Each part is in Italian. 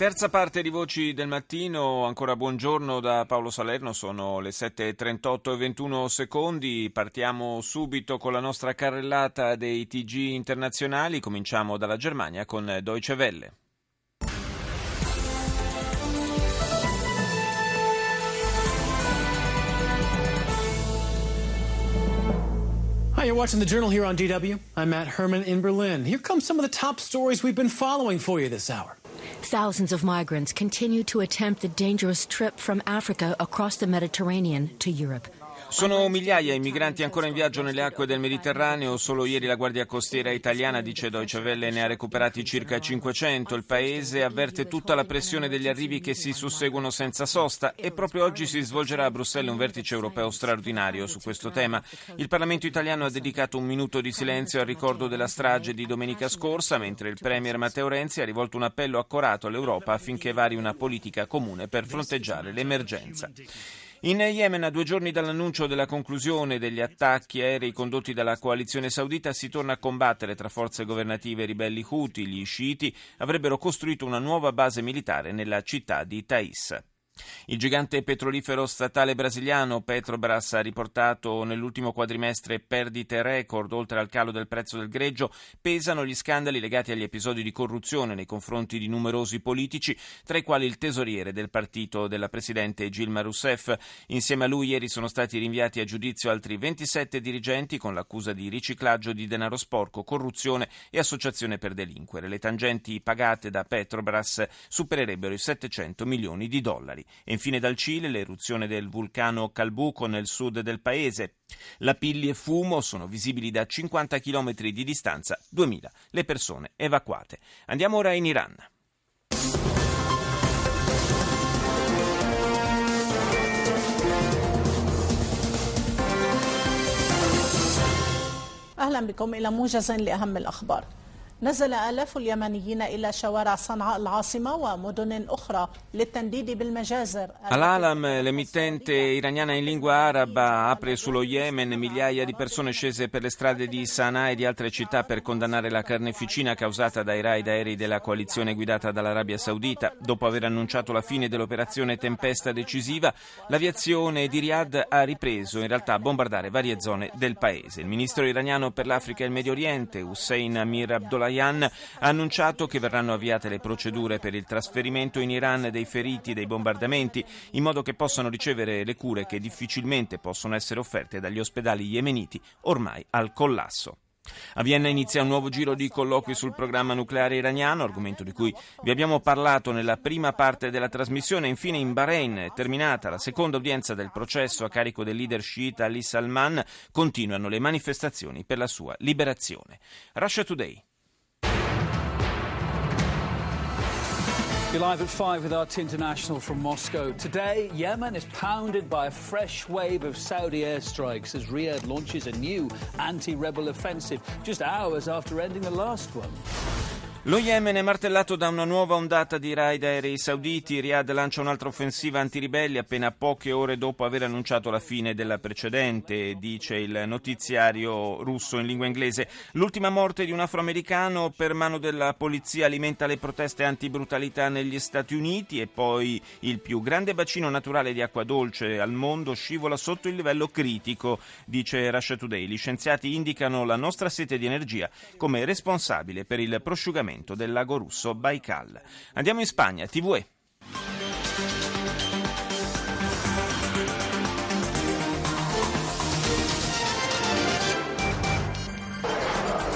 Terza parte di Voci del Mattino, ancora buongiorno da Paolo Salerno, sono le 7.38 e 21 secondi, partiamo subito con la nostra carrellata dei TG internazionali, cominciamo dalla Germania con Deutsche Welle. Hi, you're watching the Journal here on DW. I'm Matt Herman in Berlin. Here come some of the top stories we've been following for you this hour. Thousands of migrants continue to attempt the dangerous trip from Africa across the Mediterranean to Europe. Sono migliaia i migranti ancora in viaggio nelle acque del Mediterraneo. Solo ieri la Guardia Costiera italiana, dice Deutsche Welle, ne ha recuperati circa 500. Il paese avverte tutta la pressione degli arrivi che si susseguono senza sosta e proprio oggi si svolgerà a Bruxelles un vertice europeo straordinario su questo tema. Il Parlamento italiano ha dedicato un minuto di silenzio al ricordo della strage di domenica scorsa, mentre il Premier Matteo Renzi ha rivolto un appello accorato all'Europa affinché vari una politica comune per fronteggiare l'emergenza. In Yemen, a due giorni dall'annuncio della conclusione degli attacchi aerei condotti dalla coalizione saudita, si torna a combattere tra forze governative e ribelli Houthi. Gli sciiti avrebbero costruito una nuova base militare nella città di Thais. Il gigante petrolifero statale brasiliano Petrobras ha riportato nell'ultimo quadrimestre perdite record, oltre al calo del prezzo del greggio, pesano gli scandali legati agli episodi di corruzione nei confronti di numerosi politici, tra i quali il tesoriere del partito della presidente Gilma Rousseff. Insieme a lui ieri sono stati rinviati a giudizio altri 27 dirigenti con l'accusa di riciclaggio di denaro sporco, corruzione e associazione per delinquere. Le tangenti pagate da Petrobras supererebbero i 700 milioni di dollari. E infine dal Cile l'eruzione del vulcano Calbuco nel sud del paese. Lapilli e fumo sono visibili da 50 km di distanza, 2000 le persone evacuate. Andiamo ora in Iran. أهلا بكم إلى موجز لأهم الأخبار نزل آلاف اليمنيين إلى شوارع صنعاء العاصمة ومدن أخرى للتنديد بالمجازر Al-Alam, l'emittente iraniana in lingua araba, apre sullo Yemen migliaia di persone scese per le strade di Sana'a e di altre città per condannare la carneficina causata dai raid aerei della coalizione guidata dall'Arabia Saudita. Dopo aver annunciato la fine dell'operazione Tempesta decisiva, l'aviazione di Riyadh ha ripreso in realtà a bombardare varie zone del paese. Il ministro iraniano per l'Africa e il Medio Oriente, Hussein Amir Abdullah Ryan ha annunciato che verranno avviate le procedure per il trasferimento in Iran dei feriti dei bombardamenti, in modo che possano ricevere le cure che difficilmente possono essere offerte dagli ospedali yemeniti ormai al collasso. A Vienna inizia un nuovo giro di colloqui sul programma nucleare iraniano, argomento di cui vi abbiamo parlato nella prima parte della trasmissione. Infine in Bahrain è terminata la seconda udienza del processo a carico del leader sciita Ali Salman. Continuano le manifestazioni per la sua liberazione. Russia Today. You're live at five with RT International from Moscow. Today, Yemen is pounded by a fresh wave of Saudi airstrikes as Riyadh launches a new anti rebel offensive just hours after ending the last one. Lo Yemen è martellato da una nuova ondata di raid aerei sauditi. Riyadh lancia un'altra offensiva antiribelli appena poche ore dopo aver annunciato la fine della precedente, dice il notiziario russo in lingua inglese. L'ultima morte di un afroamericano per mano della polizia alimenta le proteste antibrutalità negli Stati Uniti e poi il più grande bacino naturale di acqua dolce al mondo scivola sotto il livello critico, dice Russia Today. Gli scienziati indicano la nostra sete di energia come responsabile per il prosciugamento del lago russo Baikal. Andiamo in Spagna, TVE.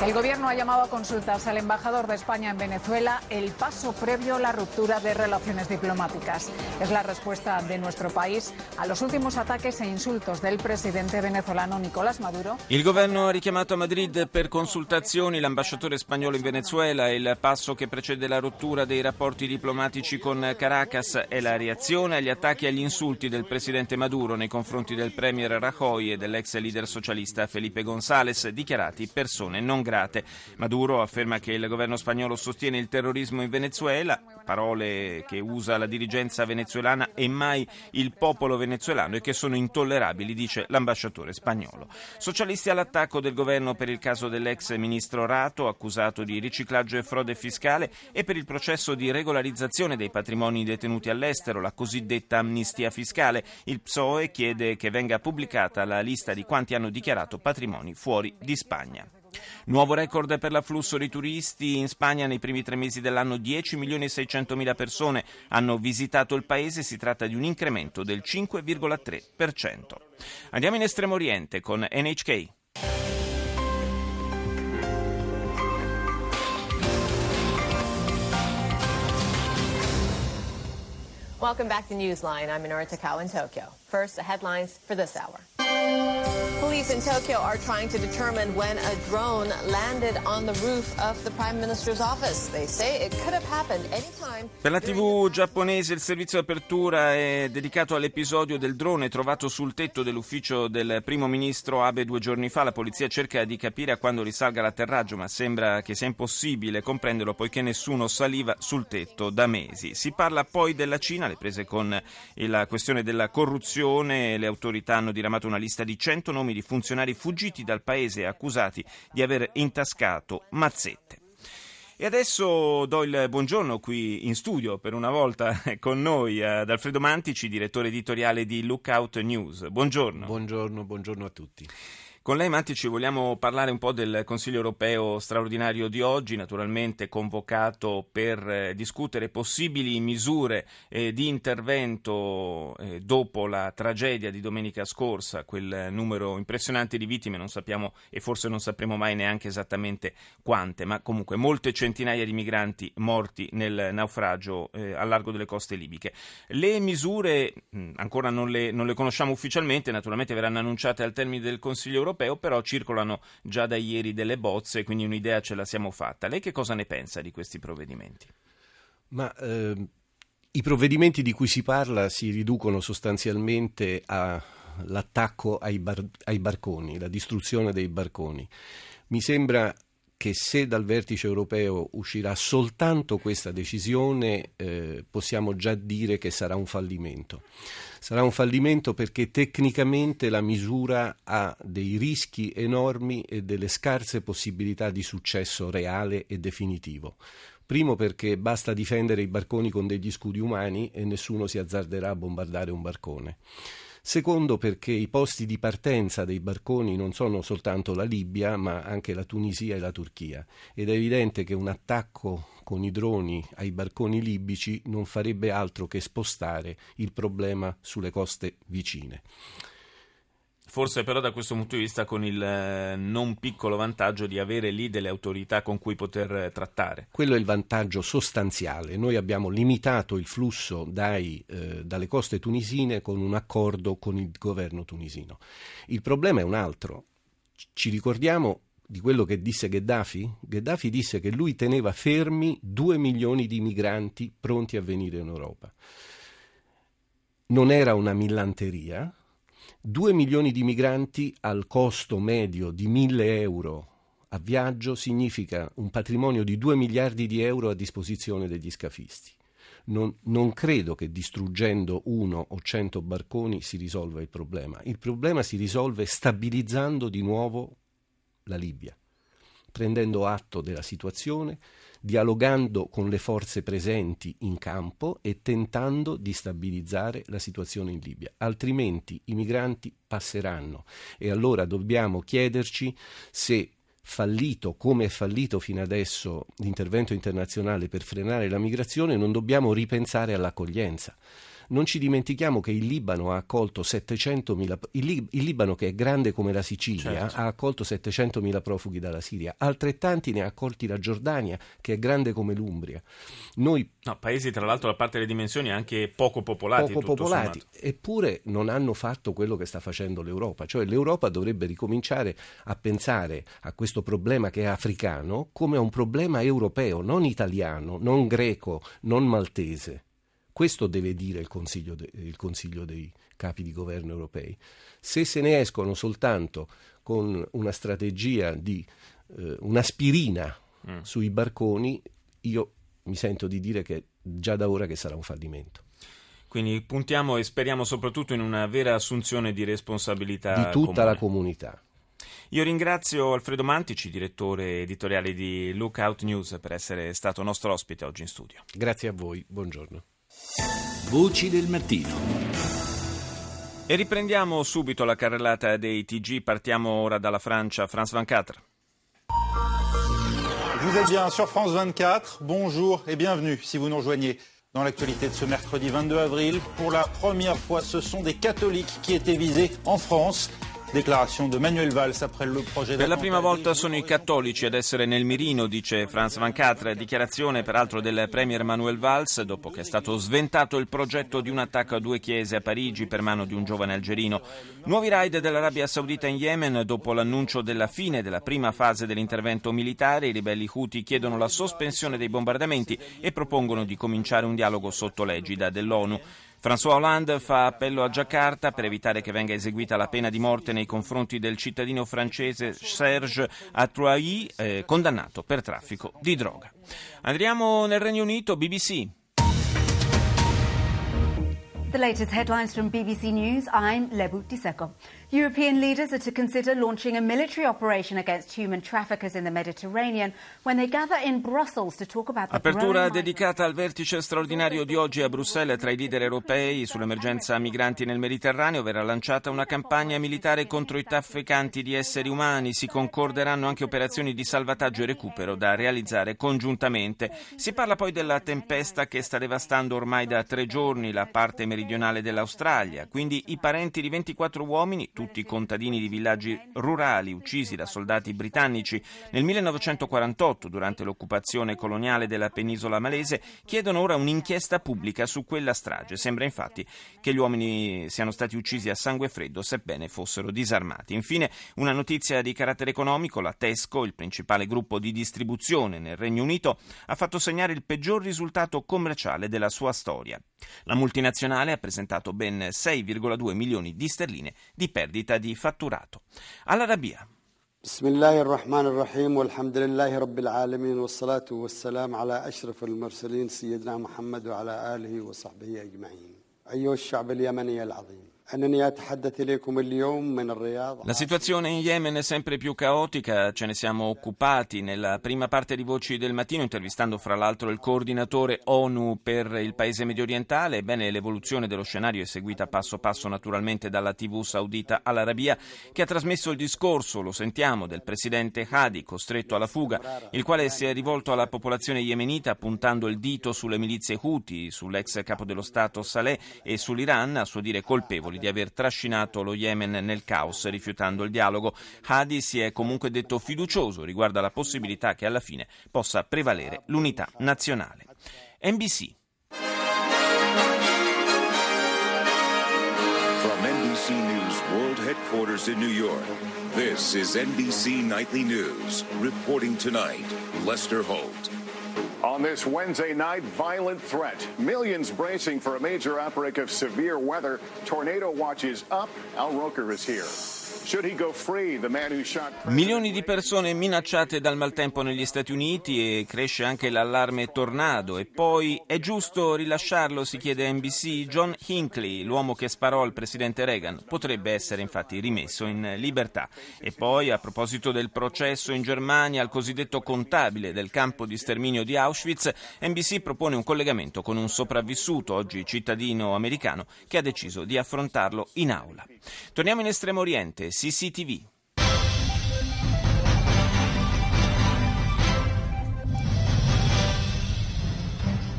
El gobierno ha llamado a consultas al embajador de España en Venezuela el paso previo a la ruptura de relaciones diplomáticas. Es la respuesta de nuestro país a los últimos ataques e insultos del presidente venezolano Nicolás Maduro. Il governo ha richiamato a Madrid per consultazioni l'ambasciatore spagnolo in Venezuela. Il passo che precede la rottura dei rapporti diplomatici con Caracas è la reazione agli attacchi e agli insulti del presidente Maduro nei confronti del premier Rajoy e dell'ex leader socialista Felipe González, dichiarati persone non grate. Maduro afferma che il governo spagnolo sostiene il terrorismo in Venezuela, parole che usa la dirigenza venezuelana e mai il popolo venezuelano e che sono intollerabili, dice l'ambasciatore spagnolo. Socialisti all'attacco del governo per il caso dell'ex ministro Rato, accusato di riciclaggio e frode fiscale, e per il processo di regolarizzazione dei patrimoni detenuti all'estero, la cosiddetta amnistia fiscale. Il PSOE chiede che venga pubblicata la lista di quanti hanno dichiarato patrimoni fuori di Spagna. Nuovo record per l'afflusso di turisti. In Spagna nei primi tre mesi dell'anno 10 milioni e 600 mila persone hanno visitato il paese. Si tratta di un incremento del 5,3%. Andiamo in Estremo Oriente con NHK. Welcome back to Newsline. I'm Minoru Takao in Tokyo. First, the headlines for this hour. Police in Tokyo are trying to determine when a drone landed on the roof of the Prime Minister's office. They say it could have happened anytime. Per la TV giapponese il servizio di apertura è dedicato all'episodio del drone trovato sul tetto dell'ufficio del primo ministro Abe due giorni fa. La polizia cerca di capire a quando risalga l'atterraggio, ma sembra che sia impossibile comprenderlo poiché nessuno saliva sul tetto da mesi. Si parla poi della Cina, le prese con la questione della corruzione. Le autorità hanno diramato una lista di 100 nomi di funzionari fuggiti dal paese accusati di aver intascato mazzette. E adesso do il buongiorno qui in studio per una volta con noi ad Alfredo Mantici, direttore editoriale di Lookout News. Buongiorno. Buongiorno, buongiorno a tutti. Con lei Mantici vogliamo parlare un po' del Consiglio europeo straordinario di oggi, naturalmente convocato per eh, discutere possibili misure eh, di intervento eh, dopo la tragedia di domenica scorsa, quel numero impressionante di vittime, non sappiamo e forse non sapremo mai neanche esattamente quante, ma comunque molte centinaia di migranti morti nel naufragio al largo delle coste libiche. Le misure mh, ancora non le, non le conosciamo ufficialmente, naturalmente verranno annunciate al termine del Consiglio europeo europeo, però circolano già da ieri delle bozze, quindi un'idea ce la siamo fatta. Lei che cosa ne pensa di questi provvedimenti? Ma eh, i provvedimenti di cui si parla si riducono sostanzialmente all'attacco ai, bar- ai barconi, la distruzione dei barconi. Mi sembra che se dal vertice europeo uscirà soltanto questa decisione, eh, possiamo già dire che sarà un fallimento. Sarà un fallimento perché tecnicamente la misura ha dei rischi enormi e delle scarse possibilità di successo reale e definitivo. Primo perché basta difendere i barconi con degli scudi umani e nessuno si azzarderà a bombardare un barcone. Secondo perché i posti di partenza dei barconi non sono soltanto la Libia, ma anche la Tunisia e la Turchia. Ed è evidente che un attacco con i droni ai barconi libici non farebbe altro che spostare il problema sulle coste vicine. Forse però da questo punto di vista con il eh, non piccolo vantaggio di avere lì delle autorità con cui poter eh, trattare. Quello è il vantaggio sostanziale. Noi abbiamo limitato il flusso dai, eh, dalle coste tunisine con un accordo con il governo tunisino. Il problema è un altro. Ci ricordiamo di quello che disse Gheddafi? Gheddafi disse che lui teneva fermi due milioni di migranti pronti a venire in Europa. Non era una millanteria, 2 milioni di migranti al costo medio di 1000 euro a viaggio significa un patrimonio di 2 miliardi di euro a disposizione degli scafisti. Non, non, credo che distruggendo uno o cento barconi si risolva il problema. Il problema si risolve stabilizzando di nuovo la Libia, prendendo atto della situazione, dialogando con le forze presenti in campo e tentando di stabilizzare la situazione in Libia. Altrimenti i migranti passeranno e allora dobbiamo chiederci se fallito come è fallito fino adesso l'intervento internazionale per frenare la migrazione, non dobbiamo ripensare all'accoglienza. Non ci dimentichiamo che il Libano ha accolto 700.000, il, Lib- il Libano che è grande come la Sicilia, certo. ha accolto 700.000 profughi dalla Siria, altrettanti ne ha accolti la Giordania, che è grande come l'Umbria. Noi, no, paesi tra l'altro da parte delle dimensioni anche poco popolati. Poco popolati, sommato. eppure non hanno fatto quello che sta facendo l'Europa, cioè l'Europa dovrebbe ricominciare a pensare a questo problema che è africano come a un problema europeo, non italiano, non greco, non maltese. Questo deve dire il Consiglio, de, il Consiglio dei capi di governo europei. Se se ne escono soltanto con una strategia di eh, un'aspirina mm. sui barconi, io mi sento di dire che già da ora che sarà un fallimento. Quindi puntiamo e speriamo soprattutto in una vera assunzione di responsabilità di tutta comune. la comunità. Io ringrazio Alfredo Mantici, direttore editoriale di Lookout News, per essere stato nostro ospite oggi in studio. Grazie a voi, buongiorno. Voci del mattino. E riprendiamo subito la carrellata dei TG, partiamo ora dalla Francia, France 24. Vous êtes bien sur France 24, bonjour et bienvenue si vous nous rejoignez. Dans l'actualité de ce mercredi 22 avril, pour la première fois, ce sont des catholiques qui étaient visés en France. Per la prima volta sono i cattolici ad essere nel mirino, dice Franz Van Catra, dichiarazione peraltro del premier Manuel Valls dopo che è stato sventato il progetto di un attacco a due chiese a Parigi per mano di un giovane algerino. Nuovi raid dell'Arabia Saudita in Yemen dopo l'annuncio della fine della prima fase dell'intervento militare, i ribelli Houthi chiedono la sospensione dei bombardamenti e propongono di cominciare un dialogo sotto l'egida dell'ONU. François Hollande fa appello a Giacarta per evitare che venga eseguita la pena di morte nei confronti del cittadino francese Serge Atrouilly, eh, condannato per traffico di droga. Andiamo nel Regno Unito, BBC. The latest headlines from BBC News. I'm Lebu Diseko. European leaders are to consider launching a military operation against human traffickers in the Mediterranean when they gather in Brussels to talk about the Apertura dedicata al vertice straordinario di oggi a Bruxelles tra i leader europei sull'emergenza migranti nel Mediterraneo. Verrà lanciata una campagna militare contro i trafficanti di esseri umani. Si concorderanno anche operazioni di salvataggio e recupero da realizzare congiuntamente. Si parla poi della tempesta che sta devastando ormai da tre giorni la parte meridionale dell'Australia. Quindi i parenti di 24 uomini, tutti contadini di villaggi rurali uccisi da soldati britannici nel 1948 durante l'occupazione coloniale della penisola malese, chiedono ora un'inchiesta pubblica su quella strage. Sembra infatti che gli uomini siano stati uccisi a sangue freddo, sebbene fossero disarmati. Infine, una notizia di carattere economico, la Tesco, il principale gruppo di distribuzione nel Regno Unito, ha fatto segnare il peggior risultato commerciale della sua storia. La multinazionale ha presentato ben 6,2 milioni di sterline di perdita di fatturato. All'Arabia. بسم الله الرحمن الرحيم والحمد لله رب العالمين والصلاة والسلام على أشرف المرسلين سيدنا محمد وعلى آله وصحبه أجمعين أيها الشعب اليمني العظيم la situazione in Yemen è sempre più caotica, ce ne siamo occupati nella prima parte di Voci del Mattino, intervistando fra l'altro il coordinatore ONU per il paese medio orientale. Ebbene, l'evoluzione dello scenario è seguita passo passo naturalmente dalla TV saudita Al-Arabia, che ha trasmesso il discorso, lo sentiamo, del presidente Hadi, costretto alla fuga, il quale si è rivolto alla popolazione yemenita puntando il dito sulle milizie Houthi, sull'ex capo dello Stato Saleh e sull'Iran, a suo dire colpevoli colpevoli di aver trascinato lo Yemen nel caos rifiutando il dialogo. Hadi si è comunque detto fiducioso riguardo alla possibilità che alla fine possa prevalere l'unità nazionale. NBC. From NBC News World Headquarters in New York, this is NBC Nightly News. Reporting tonight, Lester Holt. On this Wednesday night, violent threat. Millions bracing for a major outbreak of severe weather. Tornado watch is up. Al Roker is here. Milioni di persone minacciate dal maltempo negli Stati Uniti e cresce anche l'allarme tornado. E poi è giusto rilasciarlo, si chiede a NBC. John Hinckley, l'uomo che sparò al presidente Reagan, potrebbe essere infatti rimesso in libertà. E poi, a proposito del processo in Germania al cosiddetto contabile del campo di sterminio di Auschwitz, NBC propone un collegamento con un sopravvissuto, oggi cittadino americano, che ha deciso di affrontarlo in aula. Torniamo in Estremo Oriente. CCTV.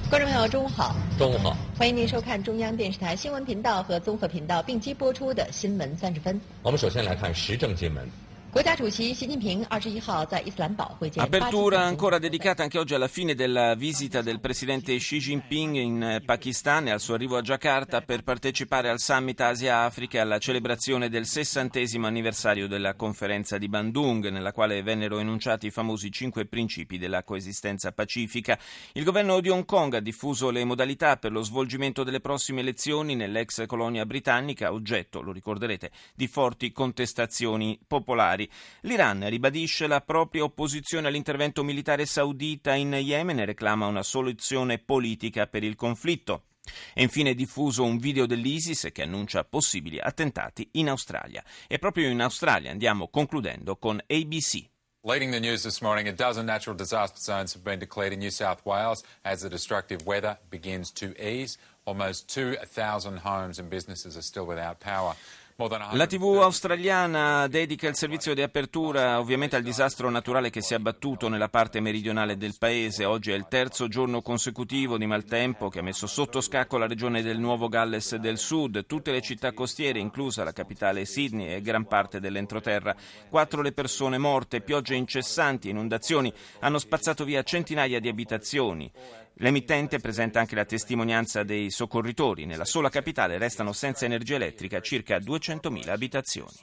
观众朋友，中午好。中午好。欢迎您收看中央电视台新闻频道和综合频道并机播出的新闻三十分。我们首先来看时政新闻。Apertura ancora dedicata anche oggi alla fine della visita del presidente Xi Jinping in eh, Pakistan e al suo arrivo a Jakarta per partecipare al summit Asia-Africa e alla celebrazione del sessantesimo anniversario della conferenza di Bandung, nella quale vennero enunciati i famosi cinque principi della coesistenza pacifica. Il governo di Hong Kong ha diffuso le modalità per lo svolgimento delle prossime elezioni nell'ex colonia britannica, oggetto, lo ricorderete, di forti contestazioni popolari. L'Iran ribadisce la propria opposizione all'intervento militare saudita in Yemen e reclama una soluzione politica per il conflitto. E infine diffuso un video dell'ISIS che annuncia possibili attentati in Australia. E proprio in Australia andiamo concludendo con ABC. Leading the news this morning, a dozen natural disaster zones have been declared in New South Wales as the destructive weather begins to ease. Almost 2,000 homes and businesses are still without power. La TV australiana dedica il servizio di apertura ovviamente al disastro naturale che si è abbattuto nella parte meridionale del paese. Oggi è il terzo giorno consecutivo di maltempo che ha messo sotto scacco la regione del Nuovo Galles del Sud, tutte le città costiere, inclusa la capitale Sydney e gran parte dell'entroterra. Quattro le persone morte, piogge incessanti inondazioni hanno spazzato via centinaia di abitazioni. L'emittente presenta anche la testimonianza dei soccorritori. Nella sola capitale restano senza energia elettrica circa 200.000 abitazioni.